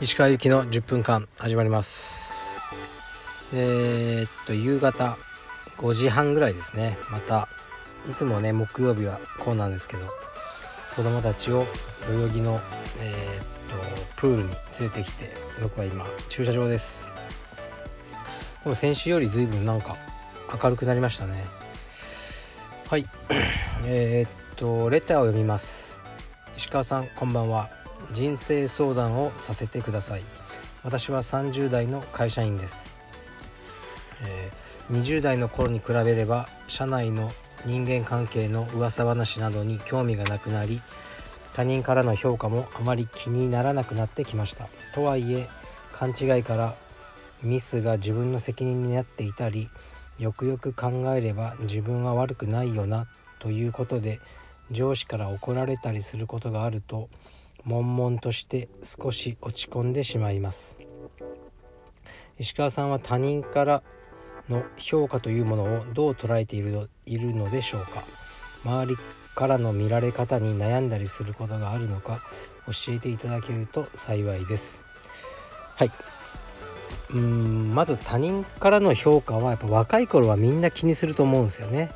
石川行きの10分間始まります。えー、っと夕方5時半ぐらいですね。またいつもね木曜日はこうなんですけど子供たちを代々木の、えー、っとプールに連れてきて僕は今駐車場です。でも先週より随分なんか明るくなりましたね。はい。えー、っとレターを読みます。石川さんこんばんは。人生相談をさせてください。私は30代の会社員です、えー、20代の頃に比べれば社内の人間関係の噂話などに興味がなくなり他人からの評価もあまり気にならなくなってきました。とはいえ勘違いからミスが自分の責任になっていたりよくよく考えれば自分は悪くないよなということで上司から怒られたりすることがあると悶々として少し落ち込んでしまいます。石川さんは他人からの評価というものをどう捉えているのいるのでしょうか？周りからの見られ方に悩んだりすることがあるのか教えていただけると幸いです。はい。うんまず他人からの評価はやっぱ若い頃はみんな気にすると思うんですよね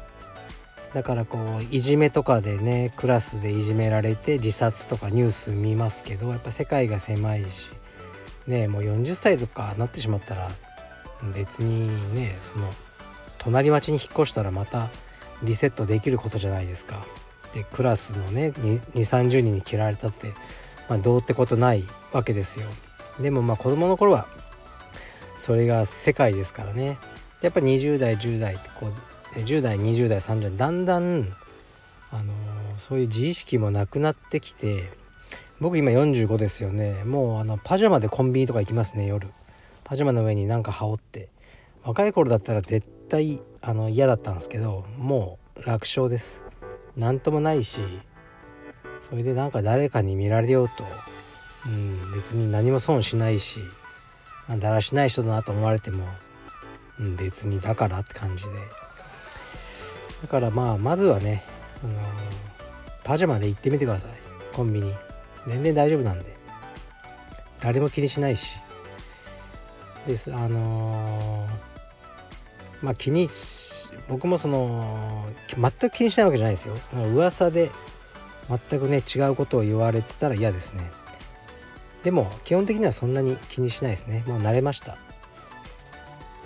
だからこういじめとかでねクラスでいじめられて自殺とかニュース見ますけどやっぱ世界が狭いしねもう40歳とかなってしまったら別にねその隣町に引っ越したらまたリセットできることじゃないですか。でクラスのね2 3 0人に嫌われたって、まあ、どうってことないわけですよ。でもまあ子供の頃はそれが世界ですからね。やっぱり20代10代こう10代20代30代だんだんあのそういう自意識もなくなってきて僕今45ですよね。もうあのパジャマでコンビニとか行きますね夜。パジャマの上になんか羽織って。若い頃だったら絶対あの嫌だったんですけどもう楽勝です。何ともないしそれでなんか誰かに見られようと、うん、別に何も損しないし。だらしない人だなと思われても、別にだからって感じで。だからまあまずはね、あのー、パジャマで行ってみてください。コンビニ。全然大丈夫なんで。誰も気にしないし。ですあのー、まあ気に僕もその全く気にしないわけじゃないですよ。噂で全くね違うことを言われてたら嫌ですね。でも基本的にはそんなに気にしないですね。もう慣れました。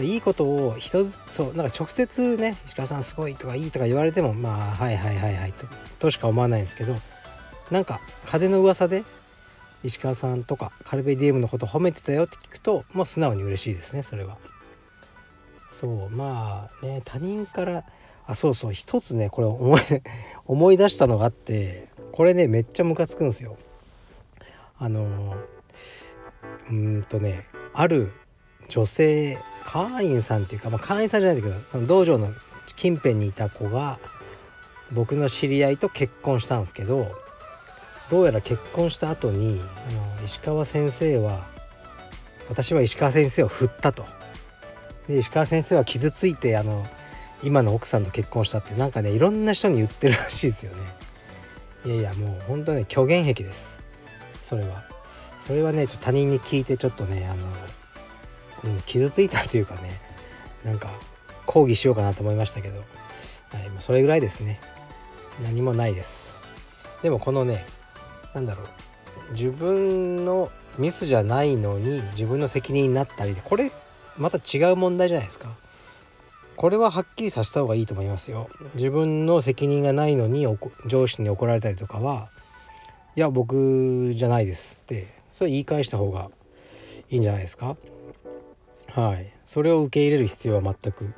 いいことを人そうなんか直接ね石川さんすごいとかいいとか言われてもまあはいはいはいはいととしか思わないんですけどなんか風の噂で石川さんとかカルベディウムのこと褒めてたよって聞くともう素直に嬉しいですねそれは。そうまあね他人からあそうそう一つねこれ思い 思い出したのがあってこれねめっちゃムカつくんですよ。あのうんとねある女性会員さんっていうか、まあ、会員さんじゃないんだけど道場の近辺にいた子が僕の知り合いと結婚したんですけどどうやら結婚した後にあの石川先生は私は石川先生を振ったと。で石川先生は傷ついてあの今の奥さんと結婚したってなんかねいろんな人に言ってるらしいですよね。いやいやもう本当ね虚言癖です。それは。それはねちょっと他人に聞いてちょっとねあのうん、傷ついたというかねなんか抗議しようかなと思いましたけど、はい、それぐらいですね。何もないです。でもこのね何だろう自分のミスじゃないのに自分の責任になったりでこれまた違う問題じゃないですか。これははっきりさせた方がいいと思いますよ。自分の責任がないのに上司に怒られたりとかはいや僕じゃないですってそれ言い返した方がいいんじゃないですか？はい。それを受け入れる必要は全く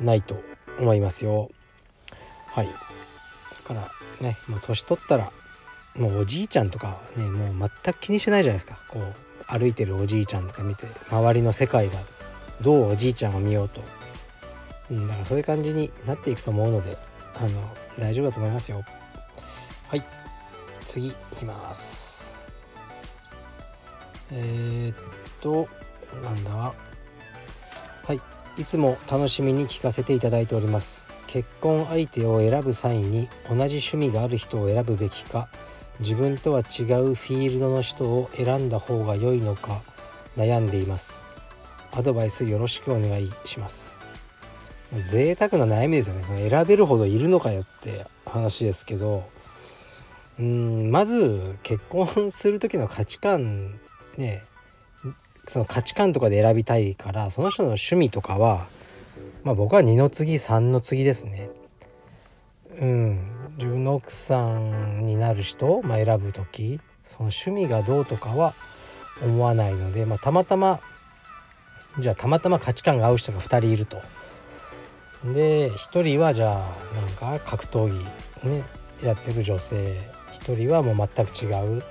ないと思いますよ。はい。だからねもう年取ったらもうおじいちゃんとかねもう全く気にしないじゃないですか。こう歩いてるおじいちゃんとか見て周りの世界がどうおじいちゃんを見ようと、うん、だからそういう感じになっていくと思うのであの大丈夫だと思いますよ。はい。次いきます。えー、っとなんだ？はいいつも楽しみに聞かせていただいております。結婚相手を選ぶ際に同じ趣味がある人を選ぶべきか自分とは違うフィールドの人を選んだ方が良いのか悩んでいます。アドバイスよろしくお願いします。贅沢な悩みですよね。その選べるほどいるのかよって話ですけどうんまず結婚する時の価値観ねその価値観とかで選びたいからその人の趣味とかはまあ僕は2の次3の次ですねうん自分の奥さんになる人、まあ、選ぶ時その趣味がどうとかは思わないので、まあ、たまたまじゃあたまたま価値観が合う人が2人いると。で1人はじゃあなんか格闘技ねやってる女性1人はもう全く違う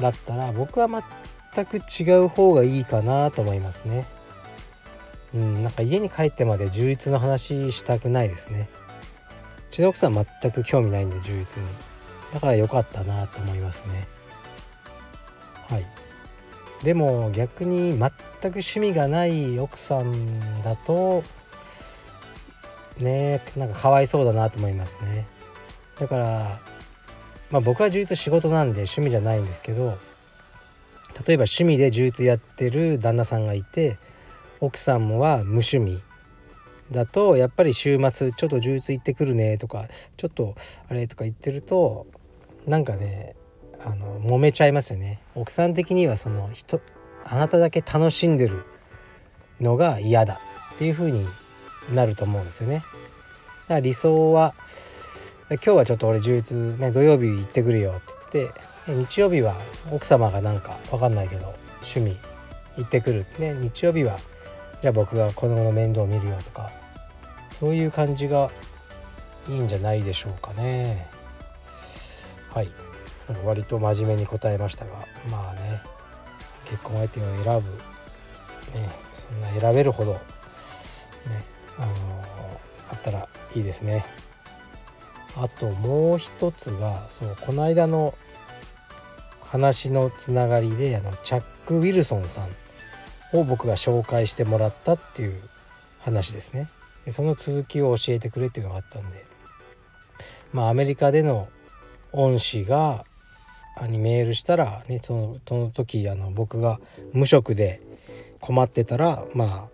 だったら僕は全く違う方がいいかなと思いますね。うん、なんか家に帰ってまで充実の話したくないですね。うちの奥さん全く興味ないんで充実に。だから良かったなと思いますね。はい。でも逆に全く趣味がない奥さんだとねなんかかわいそうだなと思いますねだからまあ僕は充実仕事なんで趣味じゃないんですけど例えば趣味で充実やってる旦那さんがいて奥さんもは無趣味だとやっぱり週末ちょっと充実行ってくるねとかちょっとあれとか言ってるとなんかねあの揉めちゃいますよね。奥さん的にはその人あなただけ楽しんでるのが嫌だっていう風になると思うんですよね。だから理想は今日はちょっと俺充実ね土曜日行ってくるよって言って日曜日は奥様がなんか分かんないけど趣味行ってくるね。日曜日はじゃあ僕が子供の面倒を見るよとかそういう感じがいいんじゃないでしょうかね。はい。割と真面目に答えましたがまあね結婚相手を選ぶ、ね、そんな選べるほど、ね、あのあったらいいですね。あともう一つがそうこの間の話のつながりであのチャック・ウィルソンさんを僕が紹介してもらったっていう話ですね。でその続きを教えてくれっていうのがあったんでまあアメリカでの恩師がにメールしたら、ね、そのその時あの僕が無職で困ってたらま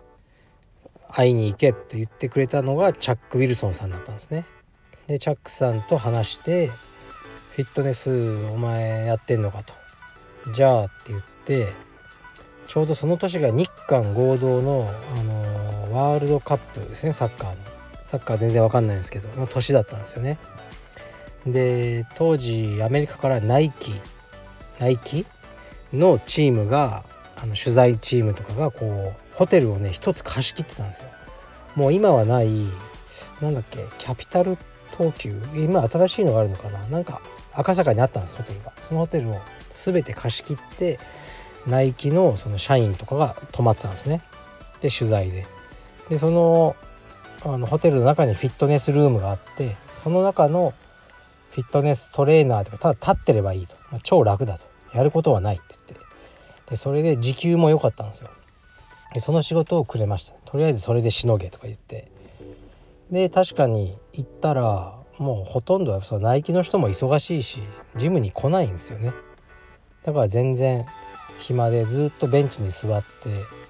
あ会いに行けって言ってくれたのがチャック・ウィルソンさんだったんですね。でチャックさんと話して「フィットネスお前やってんのか」と「じゃあ」って言ってちょうどその年が日韓合同の、あのワールドカップですねサッカーの。サッカー全然わかんないんですけどの年だったんですよね。で当時アメリカからナイキナイキのチームがあの取材チームとかがこうホテルをね一つ貸し切ってたんですよ。もう今はないなんだっけキャピタル東急？今新しいのがあるのかな？なんか赤坂にあったんですホテルが。そのホテルを全て貸し切ってナイキのその社員とかが泊まってたんですね。で取材で。でそのあのホテルの中にフィットネスルームがあってその中のフィットネストレーナーとかただ立ってればいいと、まあ、超楽だと。やることはないって言って。でそれで時給も良かったんですよ。でその仕事をくれました。とりあえずそれでしのげとか言って。で確かに行ったらもうほとんどそのナイキの人も忙しいしジムに来ないんですよね。だから全然暇でずっとベンチに座って。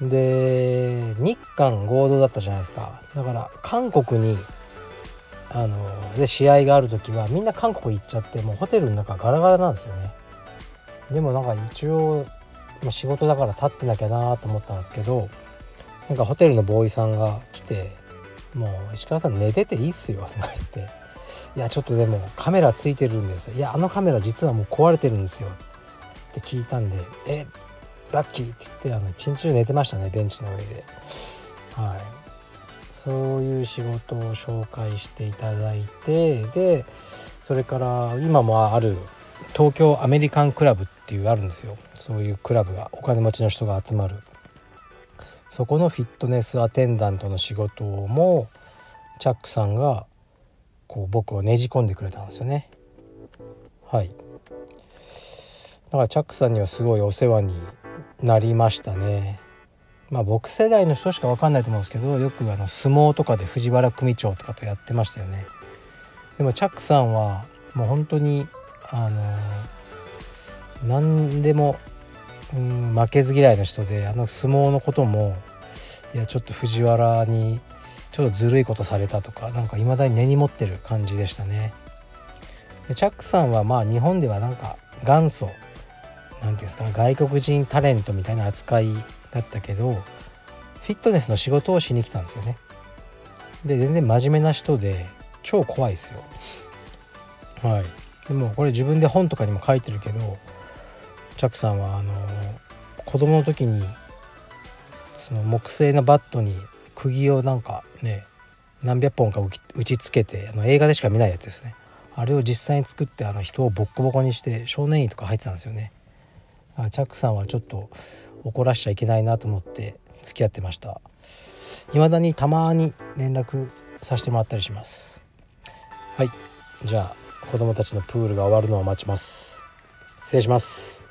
で日韓合同だったじゃないですか。だから韓国にあので試合がある時はみんな韓国行っちゃってもうホテルの中ガラガラなんですよね。でもなんか一応、仕事だから立ってなきゃなと思ったんですけどなんかホテルのボーイさんが来て「もう石川さん寝てていいっすよ」とか言って「いやちょっとでもカメラついてるんですいやあのカメラ実はもう壊れてるんですよ」って聞いたんで「えラッキー」って言ってあの一日中寝てましたねベンチの上で。はい。そういう仕事を紹介していただいてでそれから今もある東京アメリカンクラブっていうあるんですよ。そういうクラブがお金持ちの人が集まる。そこのフィットネスアテンダントの仕事もチャックさんがこう僕をねじ込んでくれたんですよね。はい。だからチャックさんにはすごいお世話になりましたね。まあ僕世代の人しか分かんないと思うんですけどよくあの相撲とかで藤原組長とかとやってましたよね。でもチャックさんはもう本当にあの何でも、うん、負けず嫌いの人であの相撲のこともいやちょっと藤原にちょっとずるいことされたとかなんか未だに根に持ってる感じでしたね。でチャックさんはまあ日本ではなんか元祖何て言うんですか外国人タレントみたいな扱いだったけどフィットネスの仕事をしに来たんですよね。で全然真面目な人で超怖いですよ。はい。でもこれ自分で本とかにも書いてるけどチャックさんはあの子供の時にその木製のバットに釘をなんかね何百本か打ちつけてあの映画でしか見ないやつですね。あれを実際に作ってあの人をボッコボコにして少年院とか入ってたんですよね。あチャックさんはちょっと怒らしちゃいけないなと思って付き合ってました。未だにたまに連絡させてもらったりします。はい。じゃあ子供たちのプールが終わるのを待ちます。失礼します。